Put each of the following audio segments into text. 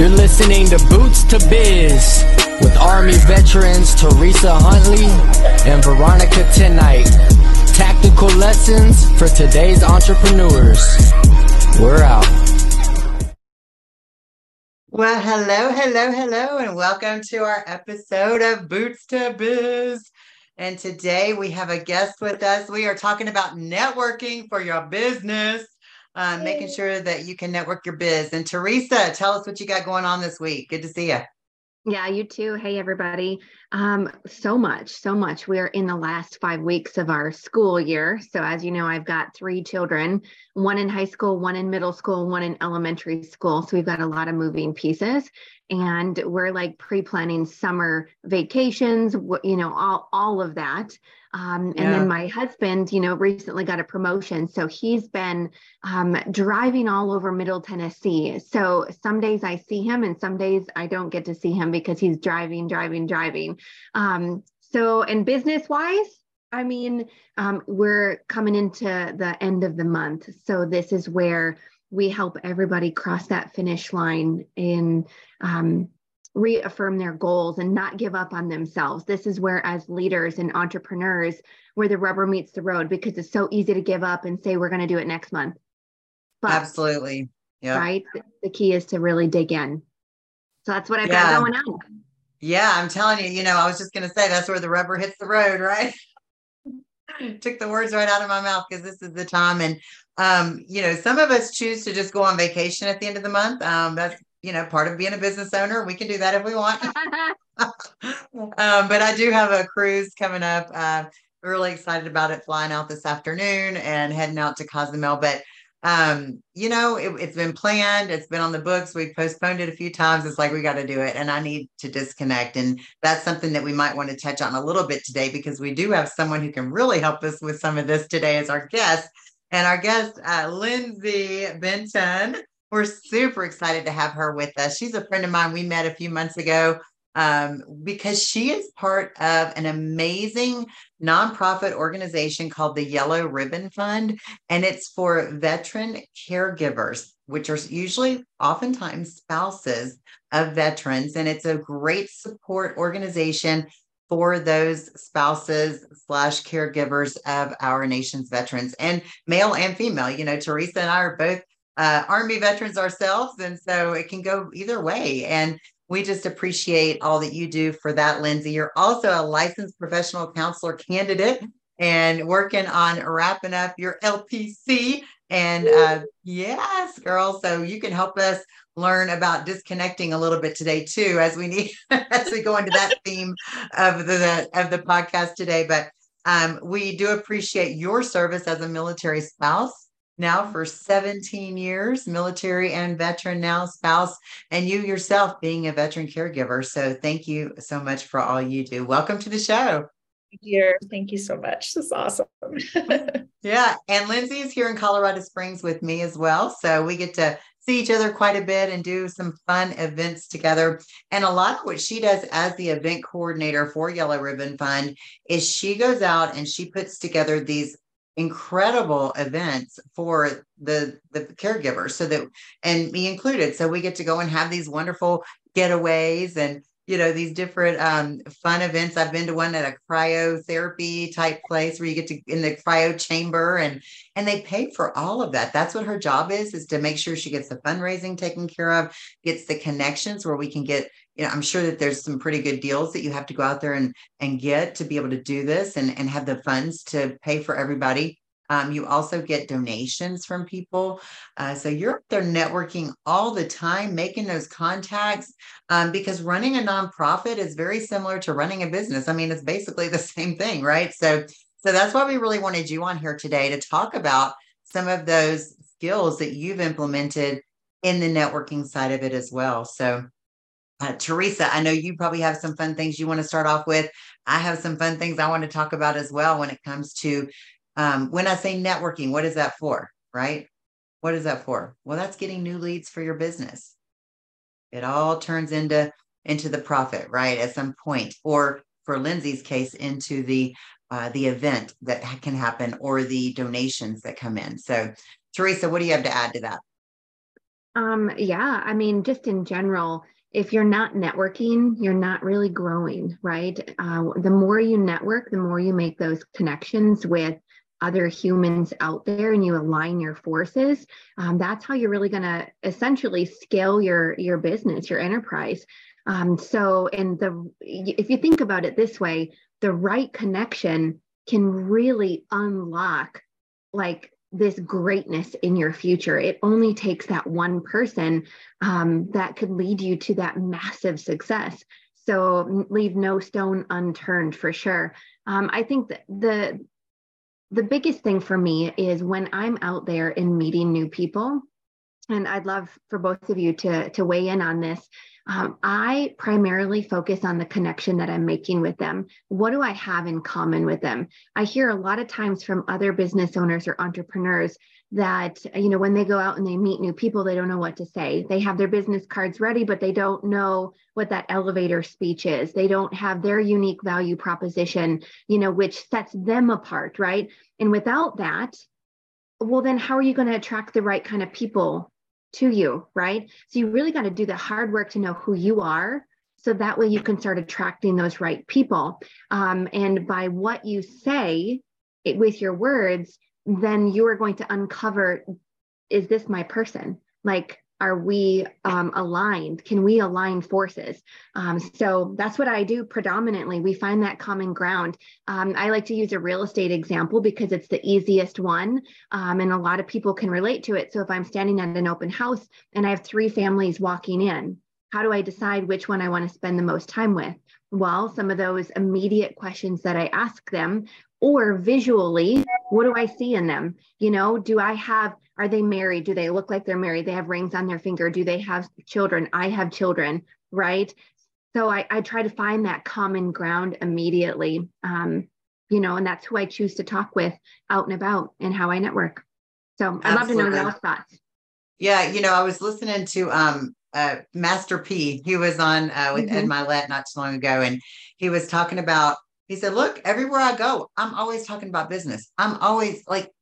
You're listening to Boots to Biz with Army veterans Teresa Huntley and Veronica Tonight. Tactical lessons for today's entrepreneurs. We're out. Well, hello, hello, hello, and welcome to our episode of Boots to Biz. And today we have a guest with us. We are talking about networking for your business, uh, making sure that you can network your biz. And Teresa, tell us what you got going on this week. Good to see you. Yeah, you too. Hey, everybody. Um, so much, so much. We are in the last five weeks of our school year. So, as you know, I've got three children one in high school, one in middle school, one in elementary school. So, we've got a lot of moving pieces. And we're like pre planning summer vacations, you know, all, all of that. Um, and yeah. then my husband, you know, recently got a promotion. So he's been um, driving all over Middle Tennessee. So some days I see him and some days I don't get to see him because he's driving, driving, driving. Um, so, and business wise, I mean, um, we're coming into the end of the month. So this is where we help everybody cross that finish line in um, reaffirm their goals and not give up on themselves. This is where, as leaders and entrepreneurs, where the rubber meets the road because it's so easy to give up and say, we're going to do it next month. But, Absolutely. Yeah. Right. The key is to really dig in. So that's what I've yeah. got going on. Yeah. I'm telling you, you know, I was just going to say that's where the rubber hits the road, right? Took the words right out of my mouth because this is the time. And, um, you know, some of us choose to just go on vacation at the end of the month. Um, that's you know, part of being a business owner. We can do that if we want. um, but I do have a cruise coming up. Uh, really excited about it flying out this afternoon and heading out to Cozumel. But um, you know, it, has been planned, it's been on the books. We've postponed it a few times. It's like we got to do it, and I need to disconnect. And that's something that we might want to touch on a little bit today because we do have someone who can really help us with some of this today as our guest. And our guest, uh, Lindsey Benton, we're super excited to have her with us. She's a friend of mine. We met a few months ago um, because she is part of an amazing nonprofit organization called the Yellow Ribbon Fund, and it's for veteran caregivers, which are usually oftentimes spouses of veterans. And it's a great support organization for those spouses slash caregivers of our nation's veterans and male and female. You know, Teresa and I are both uh, Army veterans ourselves. And so it can go either way. And we just appreciate all that you do for that, Lindsey. You're also a licensed professional counselor candidate and working on wrapping up your LPC. And uh, yes, girl. So you can help us learn about disconnecting a little bit today too, as we need as we go into that theme of the of the podcast today. But um, we do appreciate your service as a military spouse now for 17 years, military and veteran now spouse, and you yourself being a veteran caregiver. So thank you so much for all you do. Welcome to the show. Here, thank you so much. This is awesome. yeah, and Lindsey is here in Colorado Springs with me as well. So we get to see each other quite a bit and do some fun events together. And a lot of what she does as the event coordinator for Yellow Ribbon Fund is she goes out and she puts together these incredible events for the the caregivers so that and me included. So we get to go and have these wonderful getaways and you know these different um, fun events. I've been to one at a cryotherapy type place where you get to in the cryo chamber and and they pay for all of that. That's what her job is is to make sure she gets the fundraising taken care of gets the connections where we can get you know i'm sure that there's some pretty good deals that you have to go out there and and get to be able to do this and and have the funds to pay for everybody um, you also get donations from people. Uh, so you're up there networking all the time, making those contacts um, because running a nonprofit is very similar to running a business. I mean, it's basically the same thing, right? So, so that's why we really wanted you on here today to talk about some of those skills that you've implemented in the networking side of it as well. So, uh, Teresa, I know you probably have some fun things you want to start off with. I have some fun things I want to talk about as well when it comes to um, when I say networking, what is that for? Right? What is that for? Well, that's getting new leads for your business. It all turns into into the profit, right? At some point, or for Lindsey's case, into the uh, the event that can happen or the donations that come in. So, Teresa, what do you have to add to that? Um, yeah, I mean, just in general, if you're not networking, you're not really growing, right? Uh, the more you network, the more you make those connections with other humans out there and you align your forces um, that's how you're really going to essentially scale your your business your enterprise um, so and the if you think about it this way the right connection can really unlock like this greatness in your future. It only takes that one person um, that could lead you to that massive success. So leave no stone unturned for sure. Um, I think that the the biggest thing for me is when I'm out there and meeting new people, and I'd love for both of you to to weigh in on this. Um, I primarily focus on the connection that I'm making with them. What do I have in common with them? I hear a lot of times from other business owners or entrepreneurs that, you know, when they go out and they meet new people, they don't know what to say. They have their business cards ready, but they don't know what that elevator speech is. They don't have their unique value proposition, you know, which sets them apart, right? And without that, well, then how are you going to attract the right kind of people to you, right? So you really got to do the hard work to know who you are. So that way you can start attracting those right people. Um, and by what you say it, with your words, then you are going to uncover is this my person? Like, are we um, aligned? Can we align forces? Um, so that's what I do predominantly. We find that common ground. Um, I like to use a real estate example because it's the easiest one, um, and a lot of people can relate to it. So if I'm standing at an open house and I have three families walking in, how do I decide which one I want to spend the most time with? Well, some of those immediate questions that I ask them or visually what do i see in them you know do i have are they married? Do they look like they're married? They have rings on their finger. Do they have children? I have children right? So i, I try to find that common ground immediately um, you know and that's who i choose to talk with out and about and how i network. So i'd love to know your thoughts. Yeah you know i was listening to um uh, Master P. He was on uh, with mm-hmm. Ed Mylett not too long ago, and he was talking about he said, Look, everywhere I go, I'm always talking about business. I'm always like,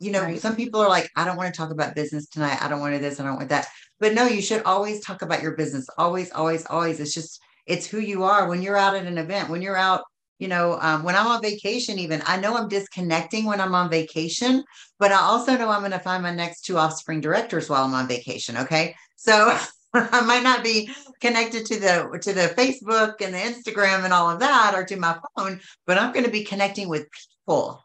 you know, right. some people are like, I don't want to talk about business tonight. I don't want to this. I don't want that. But no, you should always talk about your business. Always, always, always. It's just, it's who you are when you're out at an event, when you're out, you know, um, when I'm on vacation, even I know I'm disconnecting when I'm on vacation, but I also know I'm going to find my next two offspring directors while I'm on vacation. Okay. So I might not be connected to the to the Facebook and the Instagram and all of that or to my phone, but I'm going to be connecting with people.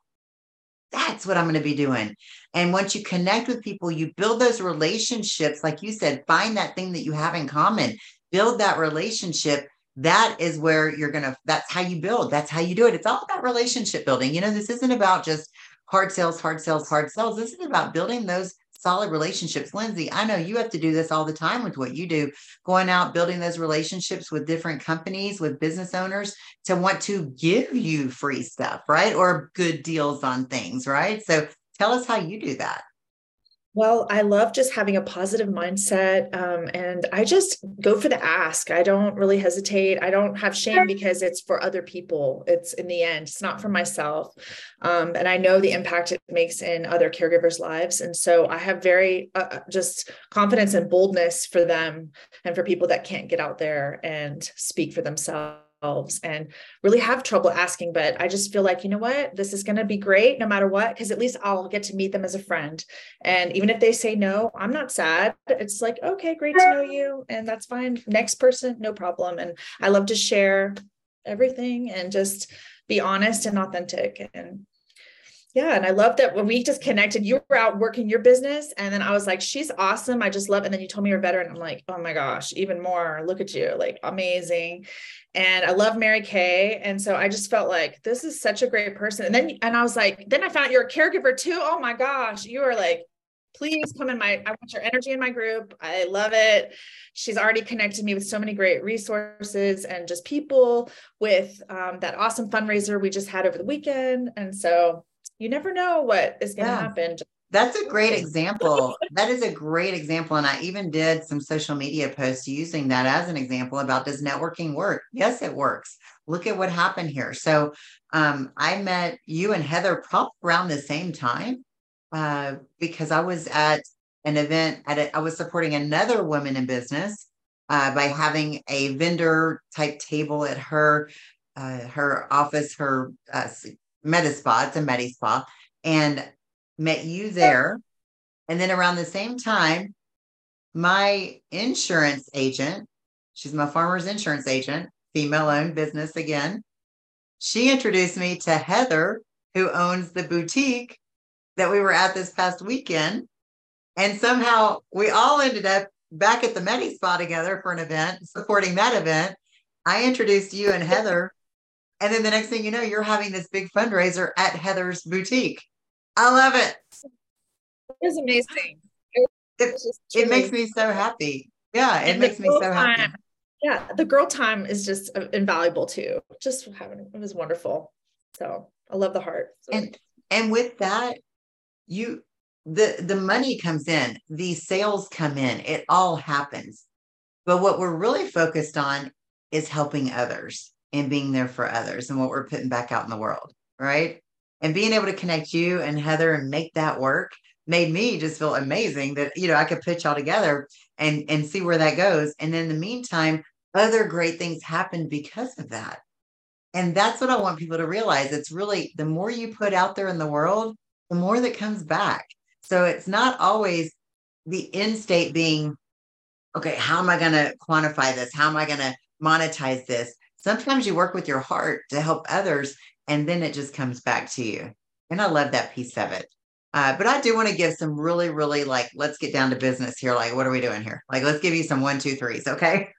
That's what I'm going to be doing. And once you connect with people, you build those relationships. Like you said, find that thing that you have in common, build that relationship. That is where you're going to, that's how you build. That's how you do it. It's all about relationship building. You know, this isn't about just hard sales, hard sales, hard sales. This is about building those solid relationships. Lindsey, I know you have to do this all the time with what you do, going out, building those relationships with different companies, with business owners to want to give you free stuff, right? Or good deals on things, right? So tell us how you do that. Well, I love just having a positive mindset. Um, and I just go for the ask. I don't really hesitate. I don't have shame because it's for other people. It's in the end, it's not for myself. Um, and I know the impact it makes in other caregivers' lives. And so I have very uh, uh just confidence and boldness for them and for people that can't get out there and speak for themselves and really have trouble asking but i just feel like you know what? This is going to be great no matter what because at least i'll get to meet them as a friend. And even if they say no i'm not sad. It's like okay great to know you and that's fine. Next person no problem. And i love to share everything and just be honest and authentic and yeah. And I love that when we just connected, you were out working your business. And then I was like, she's awesome. I just love it. And then you told me you're a veteran. I'm like, oh my gosh, even more. Look at you, like amazing. And I love Mary Kay. And so I just felt like this is such a great person. And then, and I was like, then I found you're a caregiver too. Oh my gosh, you are like, please come in my, I want your energy in my group. I love it. She's already connected me with so many great resources and just people with um, that awesome fundraiser we just had over the weekend. And so you never know what is going to yeah. happen. That's a great example. that is a great example. And I even did some social media posts using that as an example about does networking work? Yes, it works. Look at what happened here. So um, I met you and Heather probably around the same time uh, because I was at an event at a, I was supporting another woman in business uh, by having a vendor type table at her uh, her office, her uh, Medispa, it's a Medispa, and met you there. And then around the same time, my insurance agent, she's my farmer's insurance agent, female owned business again. She introduced me to Heather, who owns the boutique that we were at this past weekend. And somehow we all ended up back at the Medi Spa together for an event, supporting that event. I introduced you and Heather. And then the next thing you know, you're having this big fundraiser at Heather's boutique. I love it. It was amazing. It, it makes me so happy. Yeah, it and makes me so happy. Time, yeah, the girl time is just uh, invaluable too. Just having it was wonderful. So I love the heart. So. And and with that, you the the money comes in, the sales come in, it all happens. But what we're really focused on is helping others and being there for others and what we're putting back out in the world, right? And being able to connect you and Heather and make that work made me just feel amazing that you know I could put y'all together and and see where that goes. And in the meantime, other great things happened because of that. And that's what I want people to realize. It's really the more you put out there in the world, the more that comes back. So it's not always the end state being, okay, how am I going to quantify this? How am I going to monetize this? Sometimes you work with your heart to help others, and then it just comes back to you. And I love that piece of it. Uh, but I do want to give some really, really like, let's get down to business here. Like, what are we doing here? Like, let's give you some one, two, threes. Okay.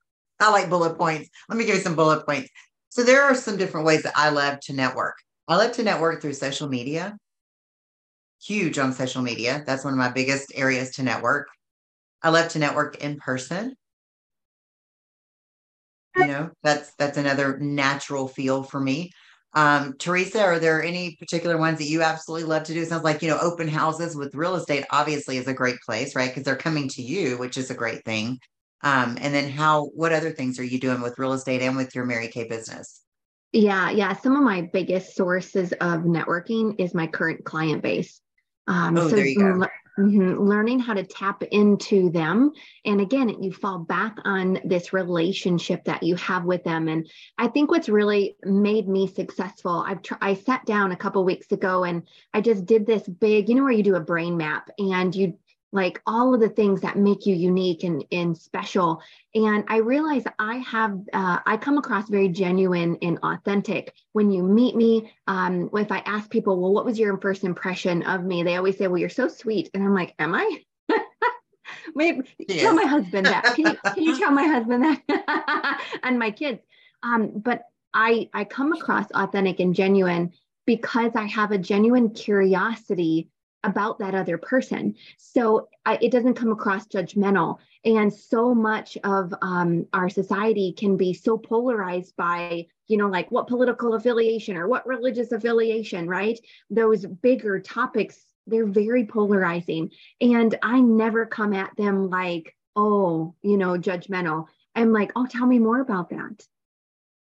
I like bullet points. Let me give you some bullet points. So, there are some different ways that I love to network. I love to network through social media, huge on social media. That's one of my biggest areas to network. I love to network in person. You know, that's that's another natural feel for me. Um, Teresa, are there any particular ones that you absolutely love to do? It sounds like, you know, open houses with real estate obviously is a great place, right? Because they're coming to you, which is a great thing. Um, and then how, what other things are you doing with real estate and with your Mary Kay business? Yeah, yeah. Some of my biggest sources of networking is my current client base. Um, oh, so there you go. Mm-hmm. Learning how to tap into them. And again, you fall back on this relationship that you have with them. And I think what's really made me successful, I've tr- I sat down a couple weeks ago and I just did this big, you know, where you do a brain map and you like all of the things that make you unique and, and special. And I realize I have, uh, I come across very genuine and authentic. When you meet me, um, if I ask people, well, what was your first impression of me? They always say, well, you're so sweet. And I'm like, am I? Maybe yeah. tell my husband that. Can you, can you tell my husband that? and my kids. Um, but I, I come across authentic and genuine because I have a genuine curiosity about that other person. So I, it doesn't come across judgmental. And so much of um, our society can be so polarized by, you know, like what political affiliation or what religious affiliation, right? Those bigger topics, they're very polarizing. And I never come at them like, oh, you know, judgmental. I'm like, oh, tell me more about that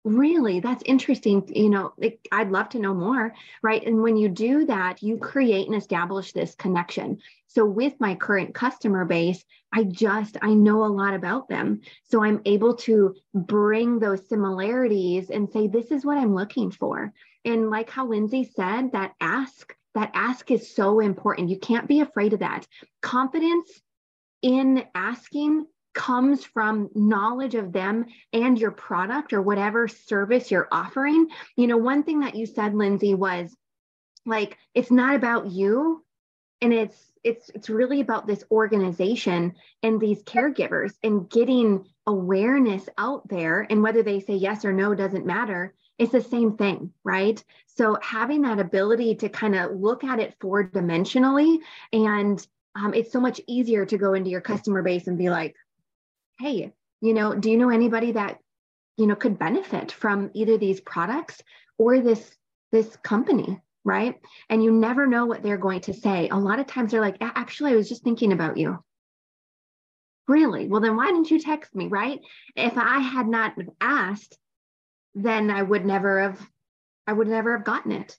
really? That's interesting you know like, i'd love to know more right? And when you do that you create and establish this connection. So with my current customer base i just i know a lot about them. So i'm able to bring those similarities and say this is what i'm looking for. And like how lindsey said that ask that ask is so important. You can't be afraid of that. Confidence in asking comes from knowledge of them and your product or whatever service you're offering. You know, one thing that you said, Lindsey, was like, it's not about you and it's it's it's really about this organization and these caregivers and getting awareness out there. And whether they say yes or no doesn't matter. It's the same thing right? So having that ability to kind of look at it four dimensionally and um, it's so much easier to go into your customer base and be like hey, you know, do you know anybody that, you know, could benefit from either these products or this this company, right? And you never know what they're going to say. A lot of times they're like, actually, I was just thinking about you. Really? Well, then why didn't you text me, right? If I had not asked, then I would never have, I would never have gotten it.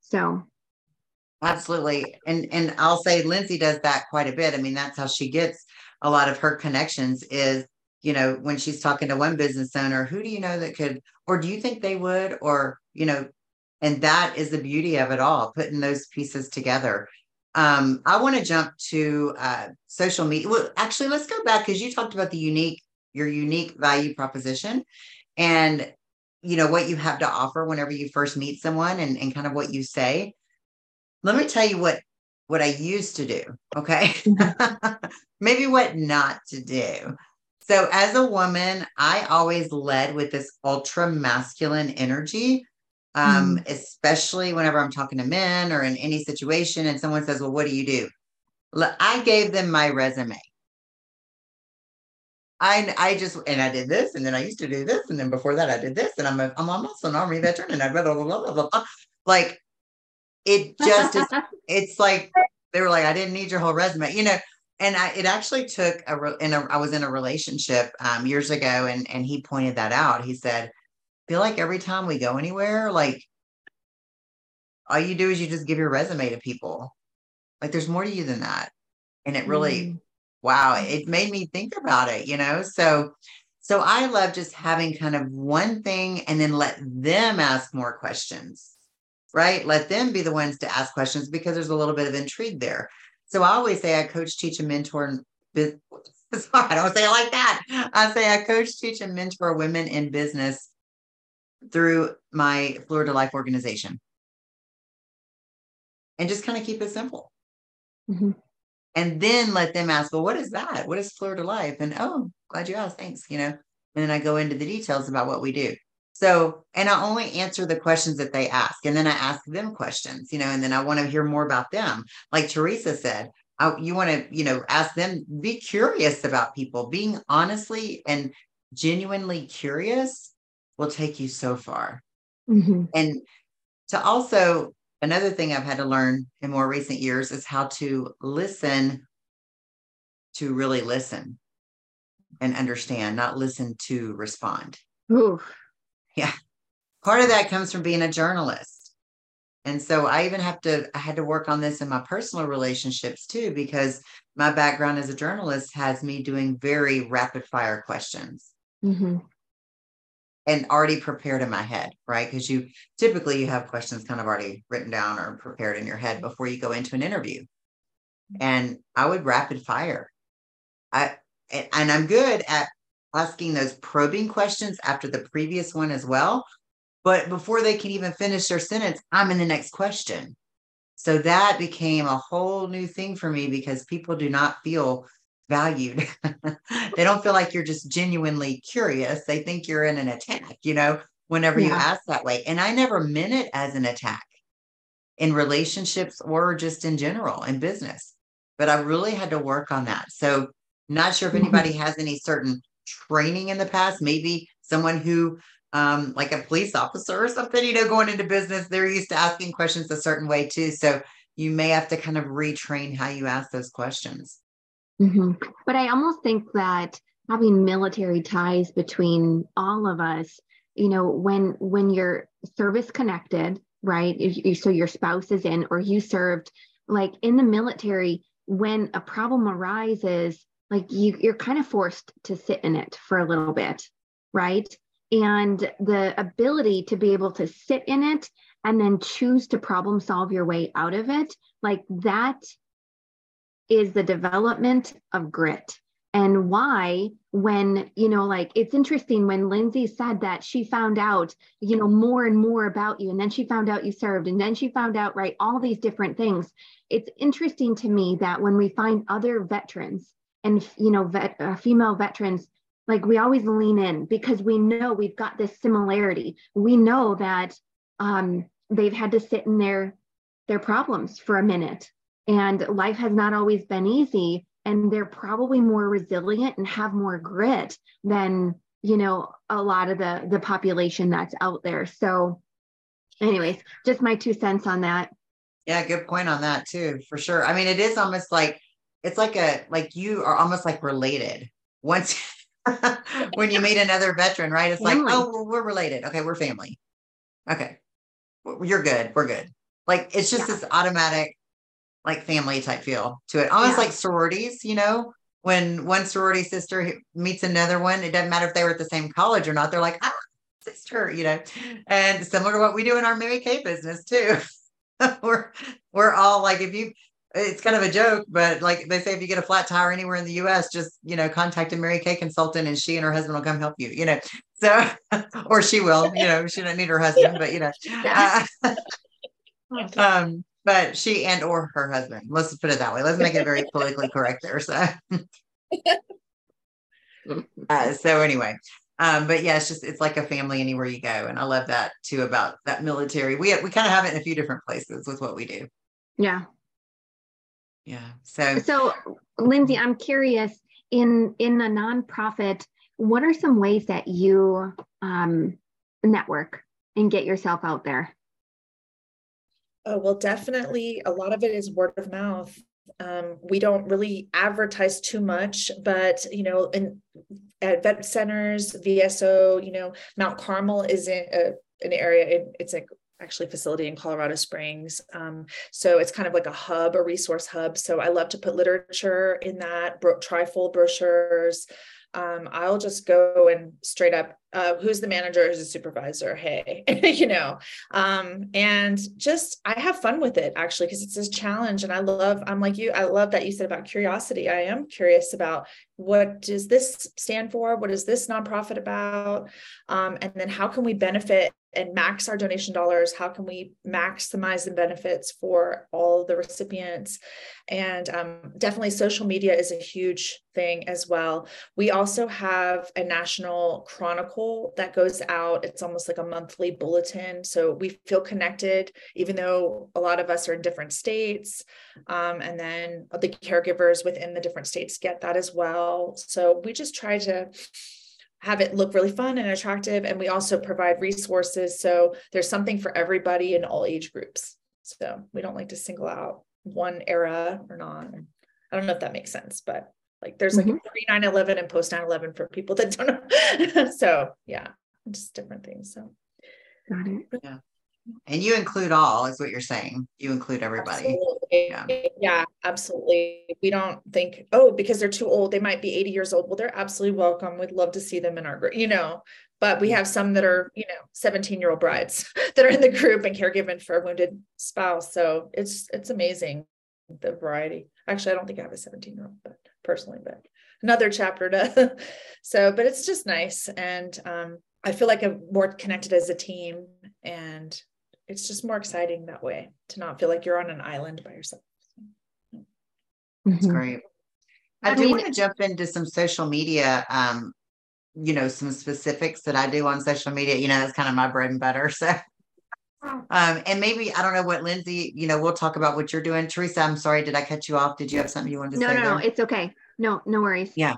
So Absolutely. And and I'll say Lindsey does that quite a bit. I mean, that's how she gets a lot of her connections is, you know, when she's talking to one business owner, who do you know that could, or do you think they would, or, you know, and that is the beauty of it all, putting those pieces together. Um, I want to jump to uh, social media. Well, actually, let's go back because you talked about the unique, your unique value proposition and, you know, what you have to offer whenever you first meet someone and, and kind of what you say. Let me tell you what what I used to do. Okay. Maybe what not to do. So, as a woman, I always led with this ultra masculine energy, um, mm. especially whenever I'm talking to men or in any situation and someone says, Well, what do you do? I gave them my resume. I I just and I did this and then I used to do this and then before that I did this and I'm a, I'm also an army veteran and I blah, blah, blah, blah, blah, blah. like it just is, it's like they were like, I didn't need your whole resume, you know. And I, it actually took a, in a, I was in a relationship um, years ago, and and he pointed that out. He said, feel like every time we go anywhere, like all you do is you just give your resume to people. Like there's more to you than that. And it really, mm. wow, it made me think about it, you know? So, so I love just having kind of one thing and then let them ask more questions right? Let them be the ones to ask questions because there's a little bit of intrigue there. So I always say I coach, teach, and mentor. Sorry, I don't say it like that. I say I coach, teach, and mentor women in business through my Florida Life organization. And just kind of keep it simple. Mm-hmm. And then let them ask, well, what is that? What is Florida Life? And oh, glad you asked. Thanks. You know, and then I go into the details about what we do. So, and I only answer the questions that they ask. And then I ask them questions, you know, and then I want to hear more about them. Like Teresa said, I, you want to, you know, ask them, be curious about people. Being honestly and genuinely curious will take you so far. Mm-hmm. And to also, another thing I've had to learn in more recent years is how to listen to really listen and understand, not listen to respond. Ooh, yeah. Part of that comes from being a journalist. And so I even have to, I had to work on this in my personal relationships too, because my background as a journalist has me doing very rapid fire questions. Mm-hmm. And already prepared in my head, right? Because you typically you have questions kind of already written down or prepared in your head before you go into an interview. And I would rapid fire. I and I'm good at asking those probing questions after the previous one as well. But before they can even finish their sentence, I'm in the next question. So that became a whole new thing for me because people do not feel valued. they don't feel like you're just genuinely curious. They think you're in an attack, you know, whenever yeah. you ask that way. And I never meant it as an attack in relationships or just in general in business. But I really had to work on that. So, not sure if mm-hmm. anybody has any certain training in the past, maybe someone who um, like a police officer or something, you know, going into business, they're used to asking questions a certain way too. So you may have to kind of retrain how you ask those questions. Mm-hmm. But I almost think that having military ties between all of us, you know, when when you're service connected, right? So your spouse is in, or you served, like in the military, when a problem arises, like you you're kind of forced to sit in it for a little bit right? And the ability to be able to sit in it and then choose to problem solve your way out of it like that is the development of grit. And why when you know like it's interesting when lindsey said that she found out you know more and more about you and then she found out you served and then she found out right all these different things. It's interesting to me that when we find other veterans and you know vet, uh, female veterans like we always lean in because we know we've got this similarity. We know that um, they've had to sit in their their problems for a minute and life has not always been easy and they're probably more resilient and have more grit than you know a lot of the the population that's out there. So anyways just my two cents on that. Yeah good point on that too for sure. I mean it is almost like it's like a like you are almost like related once when you meet another veteran, right? It's family. like, oh, we're related. Okay, we're family. Okay, you're good. We're good. Like it's just Yeah. this automatic, like family type feel to it. Almost Yeah. like sororities, you know, when one sorority sister meets another one, it doesn't matter if they were at the same college or not. They're like, ah, sister, you know, and similar to what we do in our Mary Kay business too. we're we're all like, if you, it's kind of a joke, but like they say, if you get a flat tire anywhere in the U.S., just you know, contact a Mary Kay consultant, and she and her husband will come help you. You know, so or she will. You know, she don't need her husband, but you know, uh, um, but she and or her husband. Let's put it that way. Let's make it very politically correct there. So, uh, so anyway, um, but yeah, it's just it's like a family anywhere you go, and I love that too about that military. We we kind of have it in a few different places with what we do. Yeah. Yeah. So So, Lindsey, I'm curious in in a nonprofit, what are some ways that you um, network and get yourself out there? Oh, well, definitely a lot of it is word of mouth. Um, we don't really advertise too much, but you know, in at vet centers, VSO, you know, Mount Carmel is in a, an area, it, it's a actually facility in Colorado Springs. Um, so it's kind of like a hub, a resource hub. So I love to put literature in that, bro- trifold brochures. Um, I'll just go and straight up, uh, who's the manager, who's the supervisor? Hey, you know, um, and just I have fun with it actually because it's a challenge, and I love. I'm like you. I love that you said about curiosity. I am curious about what does this stand for? What is this nonprofit about? Um, and then how can we benefit and max our donation dollars? How can we maximize the benefits for all the recipients? And um, definitely, social media is a huge thing as well. We also have a national chronicle that goes out. It's almost like a monthly bulletin. So we feel connected, even though a lot of us are in different states. Um, and then the caregivers within the different states get that as well. So we just try to have it look really fun and attractive. And we also provide resources. So there's something for everybody in all age groups. So we don't like to single out one era or not. I don't know if that makes sense, but like there's like Mhm. a pre 9 11 and post 9 11 for people that don't know. so yeah, just different things. So Got it. Yeah. And you include all is what you're saying. You include everybody. Absolutely. Yeah. Yeah. absolutely. We don't think, oh, because they're too old, they might be 80 years old. Well, they're absolutely welcome. We'd love to see them in our group, you know. But we have some that are, you know, 17 year old brides that are in the group and caregiving for a wounded spouse. So it's it's amazing the variety. Actually, I don't think I have a 17 year old, but personally, but another chapter to so, but it's just nice. And um, I feel like I'm more connected as a team and it's just more exciting that way to not feel like you're on an island by yourself. That's Mhm. great. I, I do mean- want to jump into some social media, um, you know, some specifics that I do on social media. You know, that's kind of my bread and butter. So, um, and maybe I don't know what Lindsey, you know, we'll talk about what you're doing. Teresa, I'm sorry, did I cut you off? Did you have something you wanted to No, say? no, no, it's okay. No, no worries. Yeah.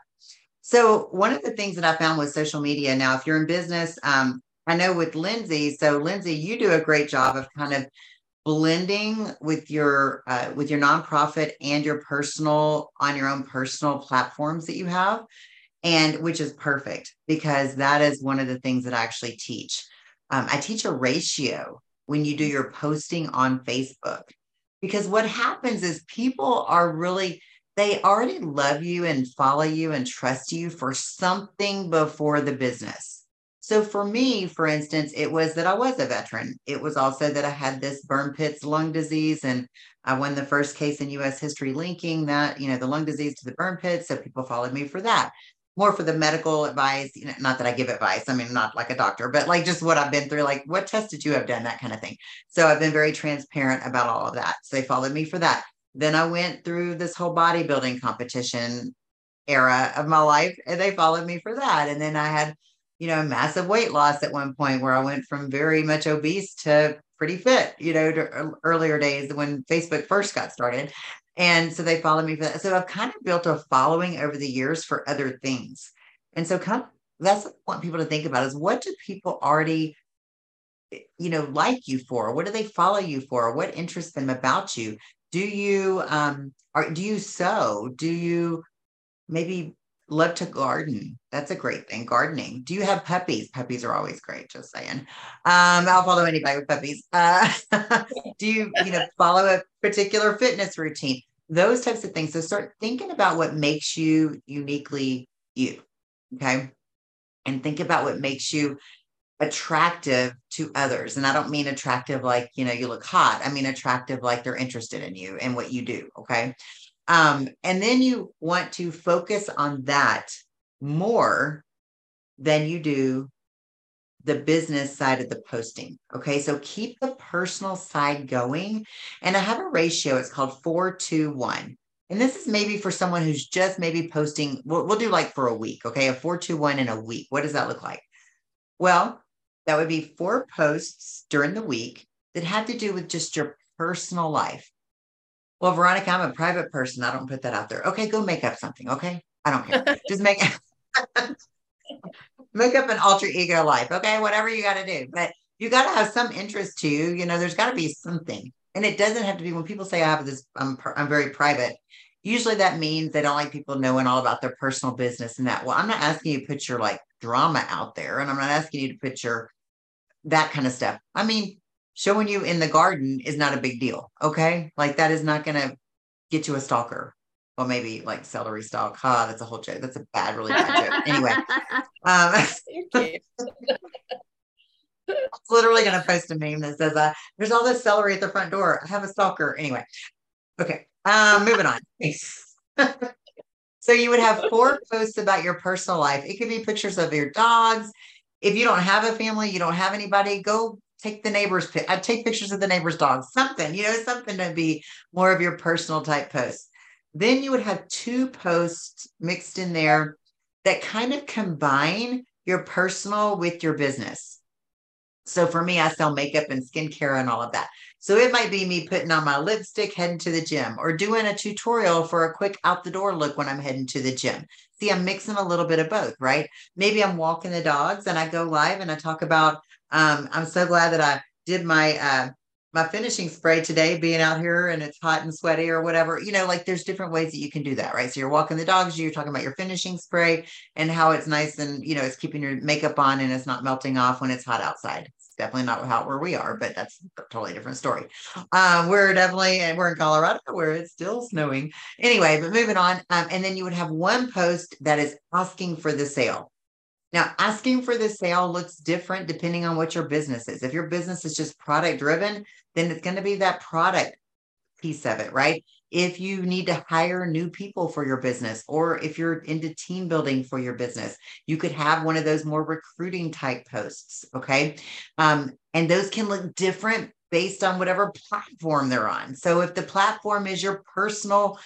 So one of the things that I found with social media now, if you're in business, um, I know with Lindsey, so Lindsey, you do a great job of kind of blending with your uh, with your nonprofit and your personal on your own personal platforms that you have, and which is perfect because that is one of the things that I actually teach. Um, I teach a ratio when you do your posting on Facebook because what happens is people are really they already love you and follow you and trust you for something before the business. So for me, for instance, it was that I was a veteran. It was also that I had this burn pits lung disease and I won the first case in US history linking that, you know, the lung disease to the burn pits. So people followed me for that. More for the medical advice, you know, not that I give advice. I mean, not like a doctor, but like just what I've been through, like what tests did you have done, that kind of thing. So I've been very transparent about all of that. So they followed me for that. Then I went through this whole bodybuilding competition era of my life and they followed me for that. And then I had, you know, massive weight loss at one point where I went from very much obese to pretty fit, you know, to earlier days when Facebook first got started. And so they followed me for that. So I've kind of built a following over the years for other things. And so kind of that's what I want people to think about is what do people already you know like you for what do they follow you for what interests them about you do you um or do you sew do you maybe love to garden. That's a great thing. Gardening. Do you have puppies? Puppies are always great. Just saying. Um, I'll follow anybody with puppies. Uh, do you, you know, follow a particular fitness routine? Those types of things. So start thinking about what makes you uniquely you. Okay. And think about what makes you attractive to others. And I don't mean attractive like, you know, you look hot. I mean attractive like they're interested in you and what you do. Okay. Um, and then you want to focus on that more than you do the business side of the posting. Okay. So keep the personal side going. And I have a ratio, it's called four to one. And this is maybe for someone who's just maybe posting, we'll, we'll do like for a week. Okay. A four to one in a week. What does that look like? Well, that would be four posts during the week that had to do with just your personal life. Well, Veronica, I'm a private person. I don't put that out there. Okay, go make up something. Okay. I don't care. Just make make up an alter ego life. Okay. Whatever you got to do. But you got to have some interest to you. You know, there's got to be something. And it doesn't have to be when people say I have this, I'm, I'm very private. Usually that means they don't like people knowing all about their personal business and that. Well, I'm not asking you to put your like drama out there and I'm not asking you to put your that kind of stuff. I mean, showing you in the garden is not a big deal. Okay. Like that is not going to get you a stalker. Well, maybe like celery stalk. Ha, that's a whole joke. That's a bad, really bad joke. Anyway, um, I'm literally going to post a meme that says, uh, there's all this celery at the front door. I have a stalker. Anyway. Okay. Um, moving on. so you would have four posts about your personal life. It could be pictures of your dogs. If you don't have a family, you don't have anybody, go take the neighbor's I uh, take pictures of the neighbor's dogs, something, you know, something to be more of your personal type posts. Then you would have two posts mixed in there that kind of combine your personal with your business. So for me, I sell makeup and skincare and all of that. So it might be me putting on my lipstick, heading to the gym, or doing a tutorial for a quick out the door look when I'm heading to the gym. See, I'm mixing a little bit of both, right? Maybe I'm walking the dogs and I go live and I talk about um, I'm so glad that I did my uh, my finishing spray today, being out here and it's hot and sweaty or whatever. You know, like there's different ways that you can do that, right? So you're walking the dogs, you're talking about your finishing spray and how it's nice and you know it's keeping your makeup on and it's not melting off when it's hot outside. Definitely not how where we are, but that's a totally different story. Um, we're definitely and we're in Colorado where it's still snowing. Anyway, but moving on. Um, and then you would have one post that is asking for the sale. Now, asking for the sale looks different depending on what your business is. If your business is just product driven, then it's going to be that product piece of it, right? If you need to hire new people for your business, or if you're into team building for your business, you could have one of those more recruiting type posts. Okay. Um, and those can look different based on whatever platform they're on. So if the platform is your personal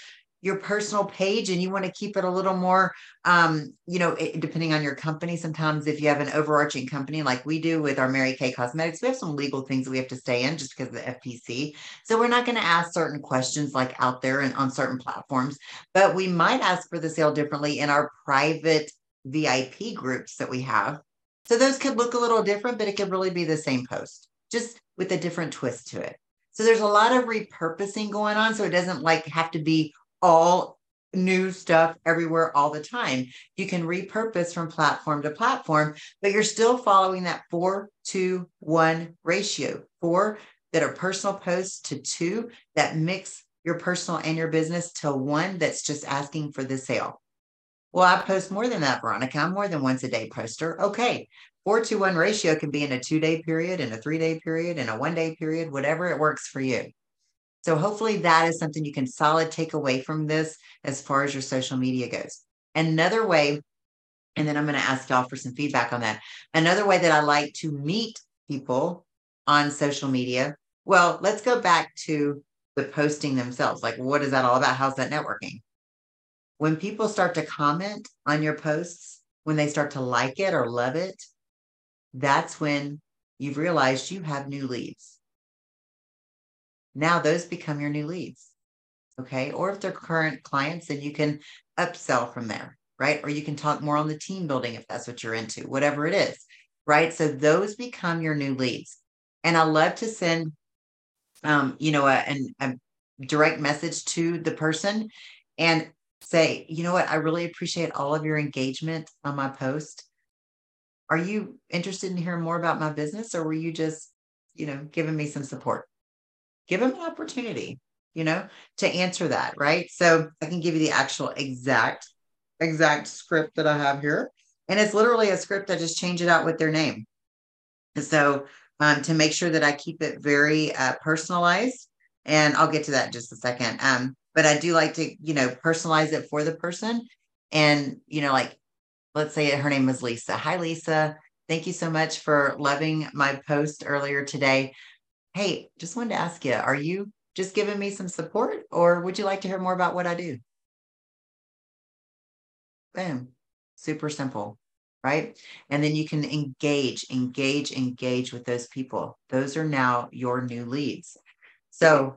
your personal page and you want to keep it a little more um, you know it, depending on your company sometimes if you have an overarching company like we do with our mary kay cosmetics we have some legal things that we have to stay in just because of the ftc so we're not going to ask certain questions like out there and on certain platforms but we might ask for the sale differently in our private vip groups that we have. So those could look a little different but it could really be the same post just with a different twist to it. So there's a lot of repurposing going on so it doesn't like have to be all new stuff everywhere all the time. You can repurpose from platform to platform, but you're still following that four to one ratio. Four that are personal posts to two that mix your personal and your business to one that's just asking for the sale. Well, I post more than that, Veronica. I'm more than once a day poster. Okay. Four to one ratio can be in a two day period, in a three day period, in a one day period, whatever it works for you. So hopefully that is something you can solid take away from this as far as your social media goes. Another way, and then I'm going to ask y'all for some feedback on that. Another way that I like to meet people on social media. Well, let's go back to the posting themselves. Like, what is that all about? How's that networking? When people start to comment on your posts, when they start to like it or love it, that's when you've realized you have new leads. Now those become your new leads. Okay. Or if they're current clients, then you can upsell from there, right? Or you can talk more on the team building if that's what you're into, whatever it is, right? So those become your new leads. And I love to send, um, you know, a, a direct message to the person. And say, you know what, I really appreciate all of your engagement on my post. Are you interested in hearing more about my business or were you just, you know, giving me some support? Give them an opportunity, you know, to answer that, right? So I can give you the actual exact, exact script that I have here. And it's literally a script. I just change it out with their name. So um, to make sure that I keep it very uh, personalized, and I'll get to that in just a second. Um, but I do like to, you know, personalize it for the person. And, you know, like, let's say her name was Lisa. Hi, Lisa. Thank you so much for loving my post earlier today. Hey, just wanted to ask you, are you just giving me some support or would you like to hear more about what I do? Boom. Super simple, right? And then you can engage, engage, engage with those people. Those are now your new leads. So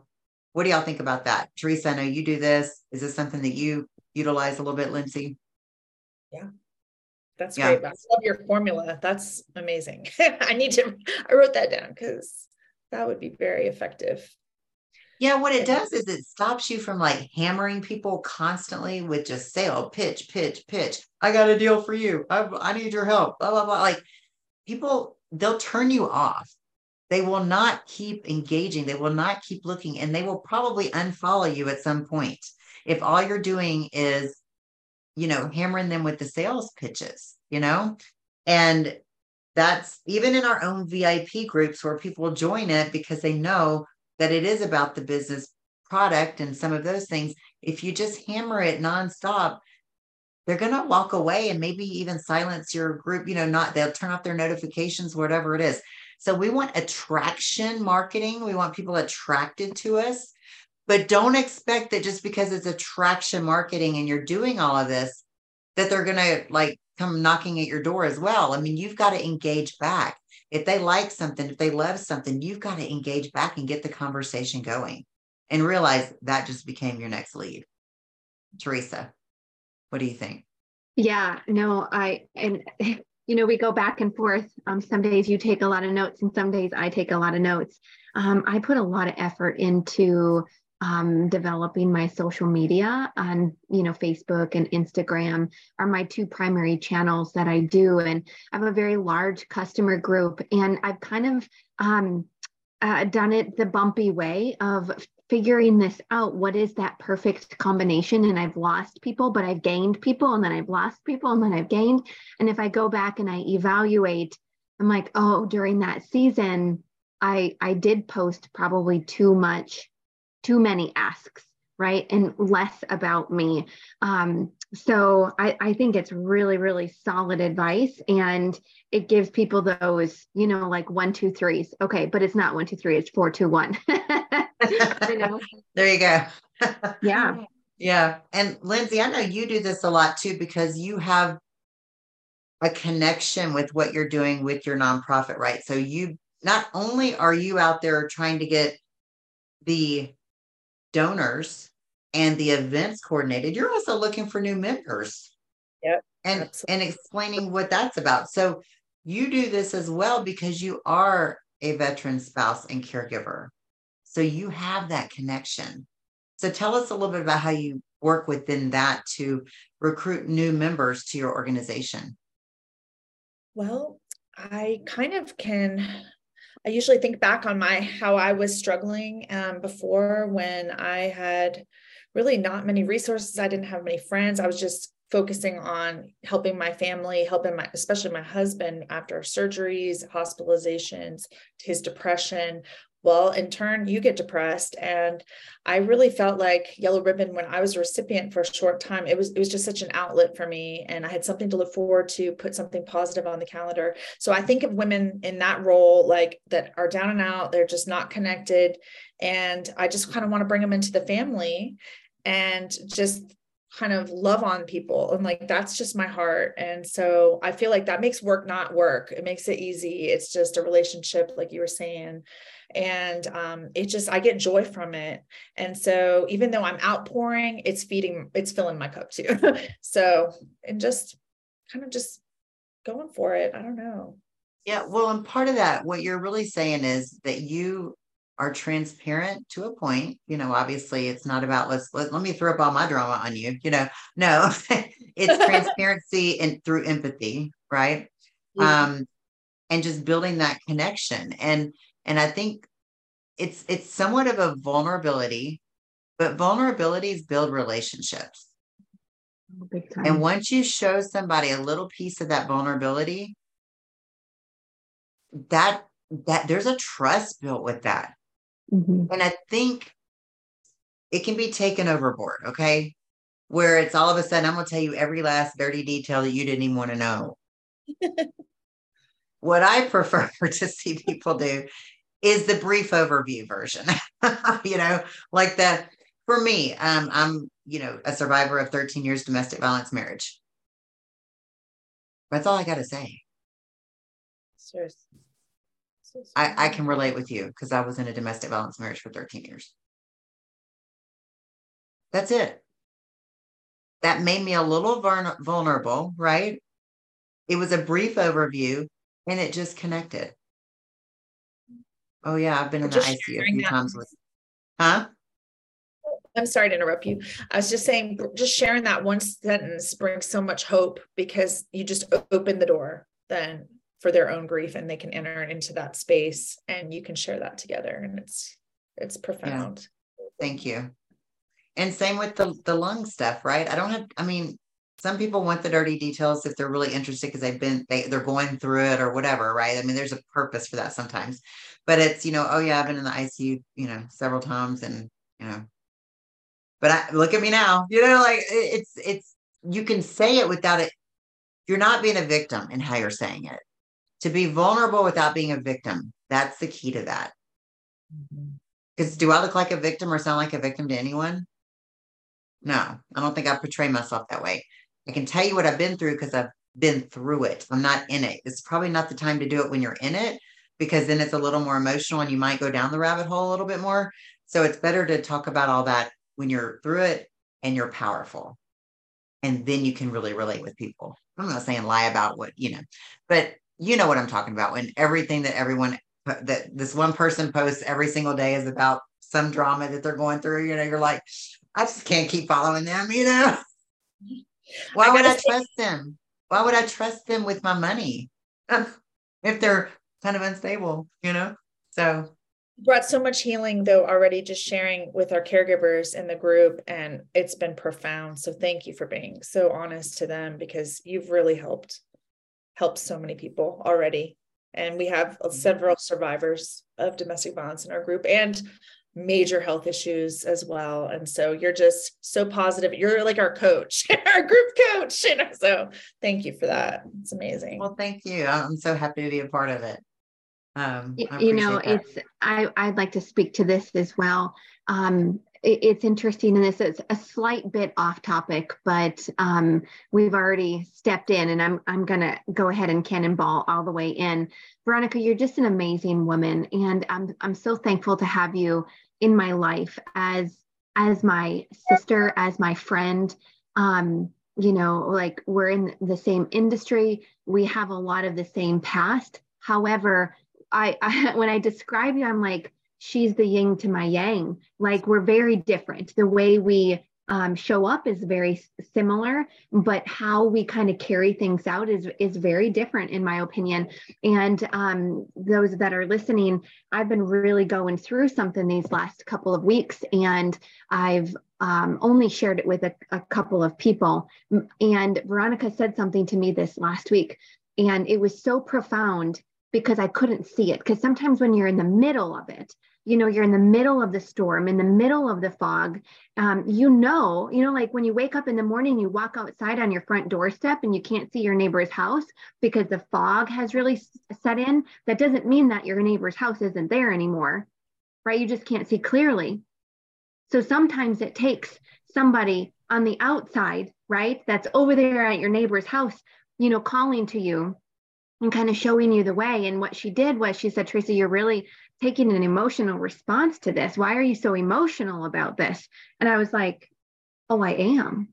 what do y'all think about that? Teresa, I know you do this. Is this something that you utilize a little bit, Lindsey? Yeah. That's yeah. great. I love your formula. That's amazing. I need to, I wrote that down because that would be very effective. Yeah, what it does is it stops you from like hammering people constantly with just sale, oh, pitch, pitch, pitch. I got a deal for you. I, I need your help. Blah, blah, blah. Like people, they'll turn you off they will not keep engaging. They will not keep looking, and they will probably unfollow you at some point if all you're doing is, you know, hammering them with the sales pitches, you know? And that's even in our own VIP groups where people join it because they know that it is about the business product and some of those things. If you just hammer it nonstop, they're going to walk away and maybe even silence your group, you know, not they'll turn off their notifications, whatever it is. So we want attraction marketing. We want people attracted to us, but don't expect that just because it's attraction marketing and you're doing all of this, that they're going to like come knocking at your door as well. I mean, you've got to engage back. If they like something, if they love something, you've got to engage back and get the conversation going and realize that just became your next lead. Teresa, what do you think? Yeah, no, I, and you know, we go back and forth. Um, some days you take a lot of notes, and some days I take a lot of notes. Um, I put a lot of effort into um, developing my social media on, you know, Facebook and Instagram are my two primary channels that I do, and I have a very large customer group, and I've kind of um, uh, done it the bumpy way of figuring this out. What is that perfect combination? And i've lost people but i've gained people and then i've lost people and then i've gained. And if i go back and i evaluate i'm like oh during that season i i did post probably too much too many asks right? And less about me. Um, so I, I think it's really really solid advice. And it gives people those you know like one two threes. Okay but it's not one two three it's four two one. There you go. Yeah. Yeah. And lindsey i know you do this a lot too because you have a connection with what you're doing with your nonprofit right? So you not only are you out there trying to get the donors and the events coordinated, you're also looking for new members. Yep. And absolutely. and explaining what that's about. So you do this as well because you are a veteran spouse and caregiver. So you have that connection. So tell us a little bit about how you work within that to recruit new members to your organization. Well, I kind of can I usually think back on my how I was struggling um, before when I had really not many resources. I didn't have many friends. I was just focusing on helping my family, helping my, especially my husband after surgeries, hospitalizations, his depression, well in turn you get depressed and i really felt like yellow ribbon when i was a recipient for a short time it was it was just such an outlet for me and i had something to look forward to put something positive on the calendar. So i think of women in that role like that are down and out they're just not connected and i just kind of want to bring them into the family and just kind of love on people and like that's just my heart and so i feel like that makes work not work. It makes it easy. It's just a relationship like you were saying and um, it just i get joy from it and so even though i'm outpouring it's feeding it's filling my cup too so and just kind of just going for it i don't know yeah well and part of that what you're really saying is that you are transparent to a point. You know, obviously it's not about let's let, let me throw up all my drama on you, you know. No, it's transparency and through empathy, right? Um, and just building that connection. And and I think it's it's somewhat of a vulnerability, but vulnerabilities build relationships. Oh, and once you show somebody a little piece of that vulnerability, that that there's a trust built with that. Mm-hmm. And I think it can be taken overboard, okay? Where it's all of a sudden, I'm going to tell you every last dirty detail that you didn't even want to know. what I prefer to see people do is the brief overview version. you know, like the for me, um, I'm, you know, a survivor of 13 years domestic violence marriage. That's all I got to say. Seriously. I, I can relate with you because I was in a domestic violence marriage for 13 years. That's it. That made me a little vulnerable, right? It was a brief overview and it just connected. Oh, yeah, I've been in the ICU a few times with, huh? I'm sorry to interrupt you. I was just saying, just sharing that one sentence brings so much hope because you just open the door then for their own grief and they can enter into that space and you can share that together and it's it's profound yeah. thank you and same with the the lung stuff right i don't have i mean some people want the dirty details if they're really interested because they've been they, they're going through it or whatever right i mean there's a purpose for that sometimes but it's you know oh yeah i've been in the icu you know several times and you know but I, look at me now you know like it's it's you can say it without it you're not being a victim in how you're saying it to be vulnerable without being a victim. That's the key to that. Because mm-hmm. do I look like a victim or sound like a victim to anyone? No, I don't think I portray myself that way. I can tell you what I've been through because I've been through it. I'm not in it. It's probably not the time to do it when you're in it because then it's a little more emotional and you might go down the rabbit hole a little bit more. So it's better to talk about all that when you're through it and you're powerful. And then you can really relate with people. I'm not saying lie about what, you know, but you know what I'm talking about when everything that everyone that this one person posts every single day is about some drama that they're going through. You know, you're like, I just can't keep following them, you know. Why I would I say- trust them? Why would I trust them with my money if they're kind of unstable, you know? So brought so much healing though already just sharing with our caregivers in the group and it's been profound so thank you for being so honest to them because you've really helped helped so many people already. And we have several survivors of domestic violence in our group and major health issues as well. And so you're just so positive. You're like our coach, our group coach. You know, so thank you for that. It's amazing. Well, thank you. I'm so happy to be a part of it. Um, you know, that. it's I I'd like to speak to this as well. Um, it's interesting and this is a slight bit off topic but um, we've already stepped in and i'm, I'm going to go ahead and cannonball all the way in veronica you're just an amazing woman and i'm, I'm so thankful to have you in my life as as my sister as my friend um, you know like we're in the same industry we have a lot of the same past however I, I when i describe you i'm like she's the yin to my yang. Like we're very different. The way we um, show up is very similar, but how we kind of carry things out is is very different, in my opinion. And um, those that are listening, I've been really going through something these last couple of weeks, and I've um, only shared it with a, a couple of people. And Veronica said something to me this last week, and it was so profound because I couldn't see it. Because sometimes when you're in the middle of it, you know, you're in the middle of the storm, in the middle of the fog, um, you know, you know, like when you wake up in the morning, you walk outside on your front doorstep and you can't see your neighbor's house because the fog has really set in. That doesn't mean that your neighbor's house isn't there anymore, right? You just can't see clearly. So sometimes it takes somebody on the outside, right, that's over there at your neighbor's house, you know, calling to you and kind of showing you the way. And what she did was she said, Tracy, you're really taking an emotional response to this. Why are you so emotional about this? And I was like, oh, I am.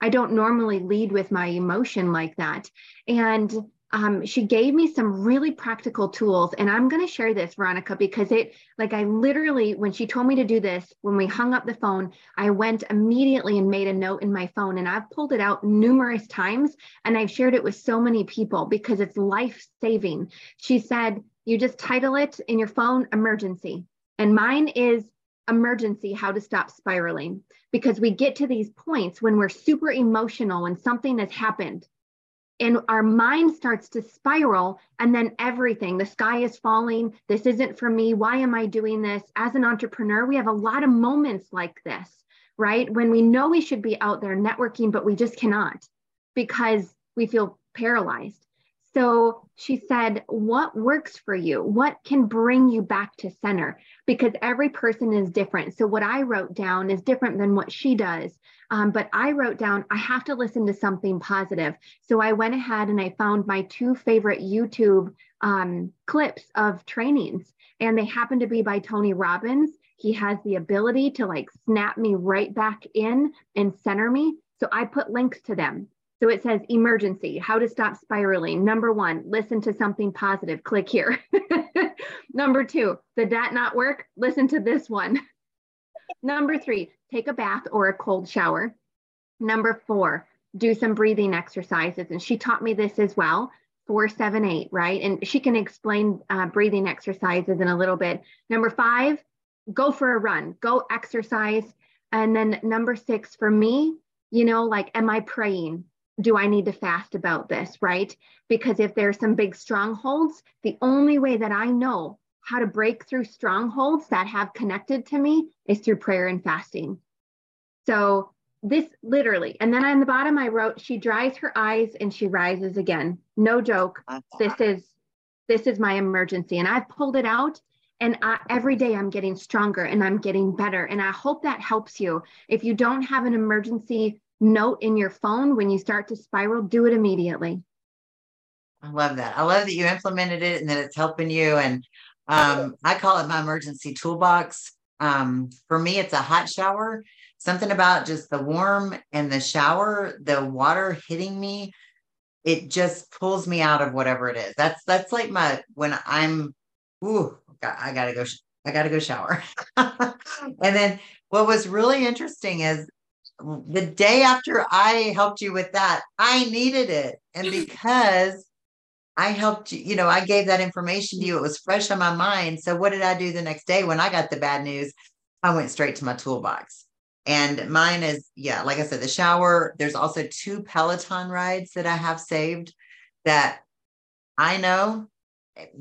I don't normally lead with my emotion like that. And um, she gave me some really practical tools. And I'm going to share this, Veronica, because it, like, I literally, when she told me to do this, when we hung up the phone, I went immediately and made a note in my phone. And I've pulled it out numerous times and I've shared it with so many people because it's life saving. She said, you just title it in your phone emergency. And mine is emergency how to stop spiraling. Because we get to these points when we're super emotional when something has happened. And our mind starts to spiral and then everything the sky is falling this isn't for me why am i doing this? As an entrepreneur we have a lot of moments like this right? When we know we should be out there networking but we just cannot because we feel paralyzed so she said, What works for you? What can bring you back to center? Because every person is different. So, what I wrote down is different than what she does. Um, but I wrote down, I have to listen to something positive. So, I went ahead and I found my two favorite YouTube um, clips of trainings, and they happen to be by Tony Robbins. He has the ability to like snap me right back in and center me. So, I put links to them. So it says emergency, how to stop spiraling. Number one, listen to something positive. Click here. Number two, did that not work? Listen to this one. Number three, take a bath or a cold shower. Number four, do some breathing exercises. And she taught me this as well four, seven, eight, right? And she can explain uh, breathing exercises in a little bit. Number five, go for a run, go exercise. And then number six, for me, you know, like, am I praying? Do I need to fast about this, right? Because if there's some big strongholds, the only way that I know how to break through strongholds that have connected to me is through prayer and fasting. So this literally, and then on the bottom I wrote, she dries her eyes and she rises again. No joke. This is this is my emergency, and I've pulled it out. And I, every day I'm getting stronger and I'm getting better. And I hope that helps you. If you don't have an emergency note in your phone when you start to spiral, do it immediately. I love that. I love that you implemented it and that it's helping you. And um, I call it my emergency toolbox. Um, for me, it's a hot shower. Something about just the warm and the shower, the water hitting me, it just pulls me out of whatever it is. That's that's like my when I'm, ooh, I gotta go. I gotta go shower. and then what was really interesting is the day after I helped you with that, I needed it. And because I helped you, you know, I gave that information to you, it was fresh on my mind. So, what did I do the next day when I got the bad news? I went straight to my toolbox. And mine is, yeah, like I said, the shower. There's also two Peloton rides that I have saved that I know.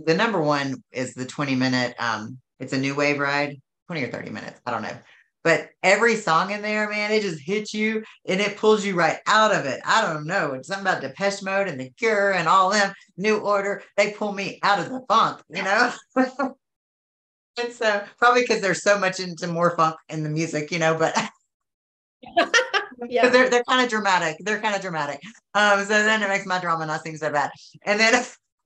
The number one is the 20 minute, um, it's a new wave ride, 20 or 30 minutes. I don't know. But every song in there, man, it just hits you and it pulls you right out of it. I don't know. It's something about Depeche Mode and The Cure and all them, New Order. They pull me out of the funk, you know? and so probably because there's so much into more funk in the music, you know, but yeah, they're they're kind of dramatic. They're kind of dramatic. Um, so then it makes my drama not seem so bad. And then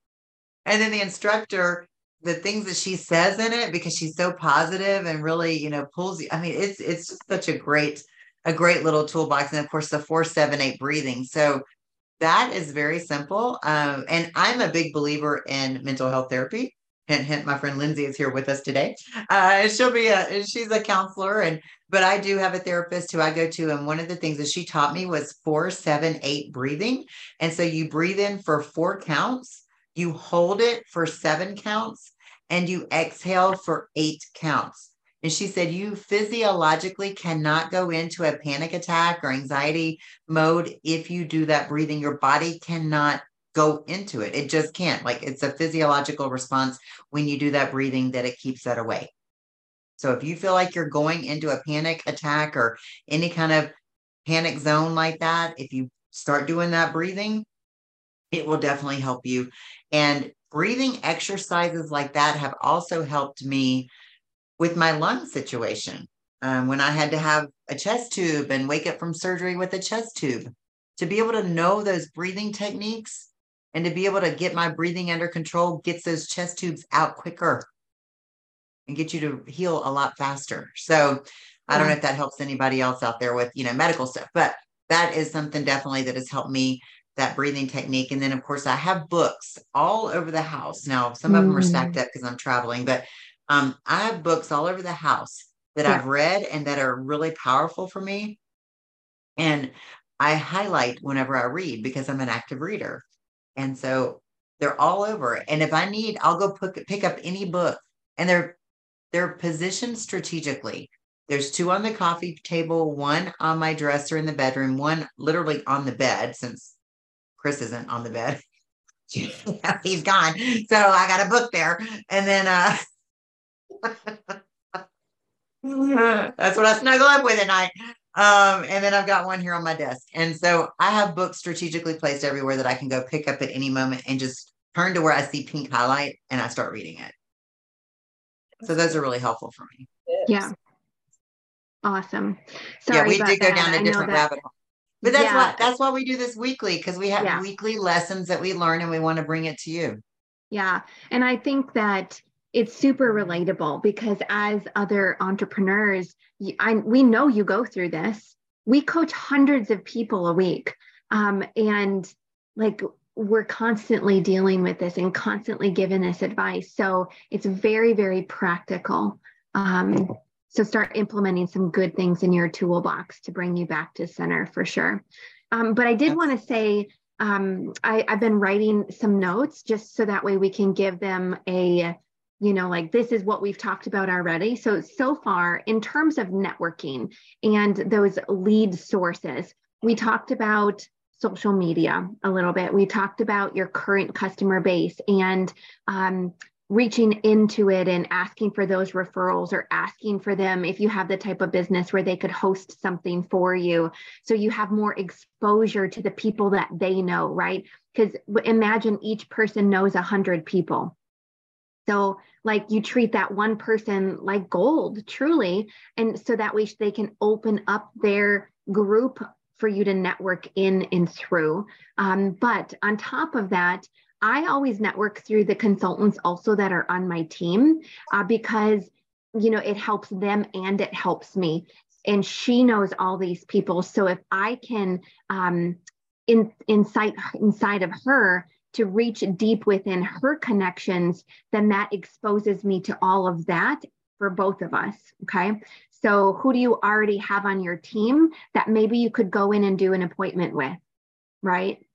and then the instructor the things that she says in it because she's so positive and really you know pulls you i mean it's it's just such a great a great little toolbox. And of course the four seven eight breathing. So that is very simple. Um, and i'm a big believer in mental health therapy. Hint hint my friend lindsey is here with us today. Uh, she'll be a she's a counselor and but i do have a therapist who i go to. And one of the things that she taught me was four seven eight breathing. And so you breathe in for four counts you hold it for seven counts and you exhale for eight counts. And she said, You physiologically cannot go into a panic attack or anxiety mode if you do that breathing. Your body cannot go into it. It just can't. Like it's a physiological response when you do that breathing that it keeps that away. So if you feel like you're going into a panic attack or any kind of panic zone like that, if you start doing that breathing, it will definitely help you. And breathing exercises like that have also helped me with my lung situation. Um, when I had to have a chest tube and wake up from surgery with a chest tube, to be able to know those breathing techniques and to be able to get my breathing under control gets those chest tubes out quicker and get you to heal a lot faster. So I don't know if that helps anybody else out there with, you know, medical stuff, but that is something definitely that has helped me that breathing technique. And then, of course, I have books all over the house. Now, some of them are stacked Mm. up because I'm traveling, but um, I have books all over the house that Yeah. I've read and that are really powerful for me. And I highlight whenever I read because I'm an active reader. And so they're all over. And if I need, I'll go pick, pick up any book. And they're they're positioned strategically. There's two on the coffee table, one on my dresser in the bedroom, one literally on the bed since Chris isn't on the bed. He's gone. So I got a book there. And then uh that's what I snuggle up with at night. Um, and then I've got one here on my desk. And so I have books strategically placed everywhere that I can go pick up at any moment and just turn to where I see pink highlight and I start reading it. So those are really helpful for me. Yeah. Awesome. Sorry yeah, we did go that. down a different rabbit hole. But that's Yeah. why that's why we do this weekly because we have Yeah. weekly lessons that we learn and we want to bring it to you. Yeah. And I think that it's super relatable because as other entrepreneurs, I, we know you go through this. We coach hundreds of people a week. Um, and like we're constantly dealing with this and constantly giving this advice. So it's very, very practical. Um, so start implementing some good things in your toolbox to bring you back to center for sure. Um, but I did want to say, um, I, I've been writing some notes just so that way we can give them a, you know, like this is what we've talked about already. So, so far, in terms of networking and those lead sources, we talked about social media a little bit. We talked about your current customer base and um, reaching into it and asking for those referrals or asking for them if you have the type of business where they could host something for you. So you have more exposure to the people that they know right? Because imagine each person knows a hundred people. So like you treat that one person like gold truly. And so that way they can open up their group for you to network in and through. Um, but on top of that I always network through the consultants also that are on my team uh, because you know it helps them and it helps me. And she knows all these people, so if I can um, in, inside of her to reach deep within her connections, then that exposes me to all of that for both of us. Okay. So, who do you already have on your team that maybe you could go in and do an appointment with? Right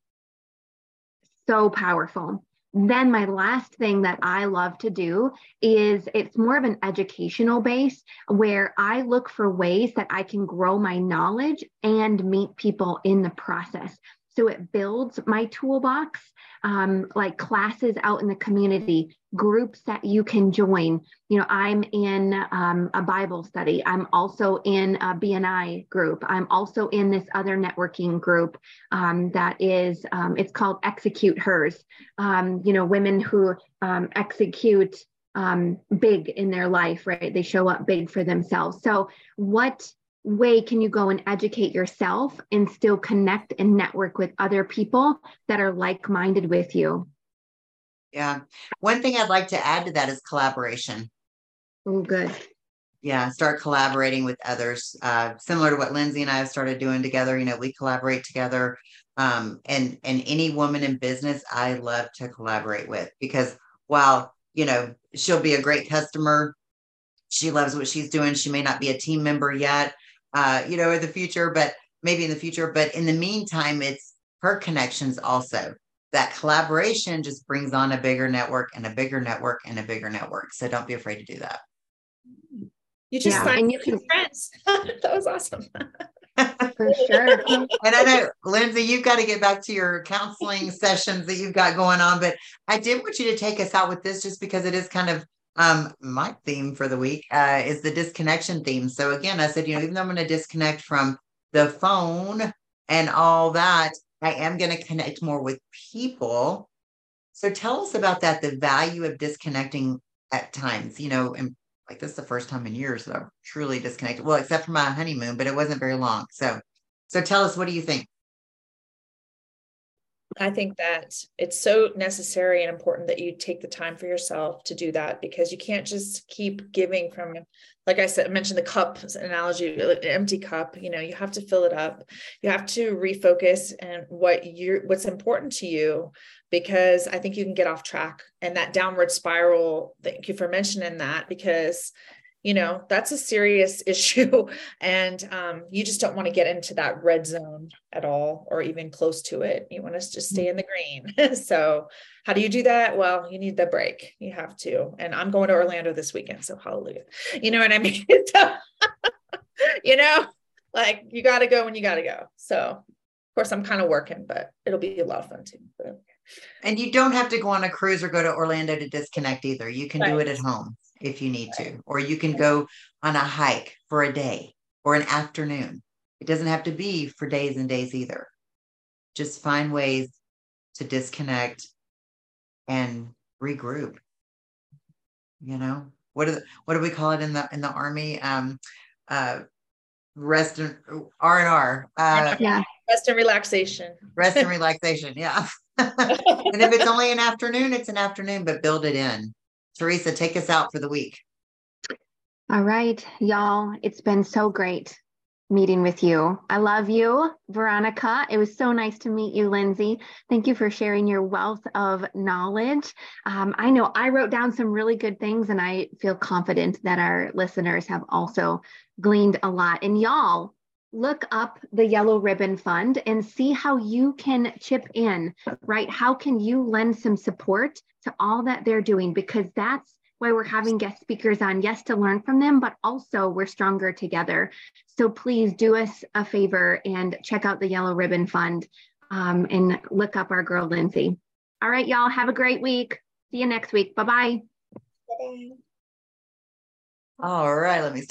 so powerful. Then my last thing that I love to do is it's more of an educational base where I look for ways that I can grow my knowledge and meet people in the process. So it builds my toolbox, um, like classes out in the community, groups that you can join. You know, I'm in um, a Bible study. I'm also in a BNI group. I'm also in this other networking group um, that is, um, it's called Execute Hers. Um, you know, women who um, execute big in their life, right? They show up big for themselves. So, what way can you go and educate yourself and still connect and network with other people that are like minded with you? Yeah. One thing I'd like to add to that is collaboration. Oh, good. Yeah, start collaborating with others. Uh, similar to what Lindsey and I have started doing together. You know, we collaborate together. Um, and and any woman in business, I love to collaborate with because while you know she'll be a great customer, she loves what she's doing. She may not be a team member yet, uh, you know, in the future, but maybe in the future. But in the meantime, it's her connections also. That collaboration just brings on a bigger network and a bigger network and a bigger network. So don't be afraid to do that. You just Yeah, find and you new can- friends. that was awesome. For sure. And I know, Lindsey, you've got to get back to your counseling sessions that you've got going on, but I did want you to take us out with this just because it is kind of um, my theme for the week uh, is the disconnection theme. So again, I said, you know, even though I'm going to disconnect from the phone and all that, I am going to connect more with people. So tell us about that, the value of disconnecting at times, you know, and like this is the first time in years that I've truly disconnected. Well, except for my honeymoon, but it wasn't very long. So so tell us, what do you think? I think that it's so necessary and important that you take the time for yourself to do that because you can't just keep giving from, like I said, I mentioned the cup analogy, empty cup. You know, you have to fill it up. You have to refocus and what you're, what's important to you, because I think you can get off track and that downward spiral. Thank you for mentioning that because you know that's a serious issue. And um, you just don't want to get into that red zone at all or even close to it. You want to just stay in the green. So how do you do that? Well you need the break. You have to. And i'm going to orlando this weekend so hallelujah. You know what i mean? You know like you got to go when you got to go. So of course i'm kind of working but it'll be a lot of fun too. But. and you don't have to go on a cruise or go to orlando to disconnect either. You can right. do it at home if you need to, or you can go on a hike for a day or an afternoon. It doesn't have to be for days and days either. Just find ways to disconnect and regroup. You know, what do what do we call it in the in the army? Um, uh, rest and R and R. Uh, yeah, rest and relaxation. Rest and relaxation. Yeah. and if it's only an afternoon, it's an afternoon, but build it in. Teresa, take us out for the week. All right, y'all. It's been so great meeting with you. I love you, Veronica. It was so nice to meet you, Lindsey. Thank you for sharing your wealth of knowledge. Um, I know I wrote down some really good things, and I feel confident that our listeners have also gleaned a lot. And y'all, look up the Yellow Ribbon Fund and see how you can chip in, right? How can you lend some support to all that they're doing? Because that's why we're having guest speakers on, yes, to learn from them, but also we're stronger together. So please do us a favor and check out the Yellow Ribbon Fund um, and look up our girl, Lindsey. All right, y'all, have a great week. See you next week. Bye-bye. All right, let me start.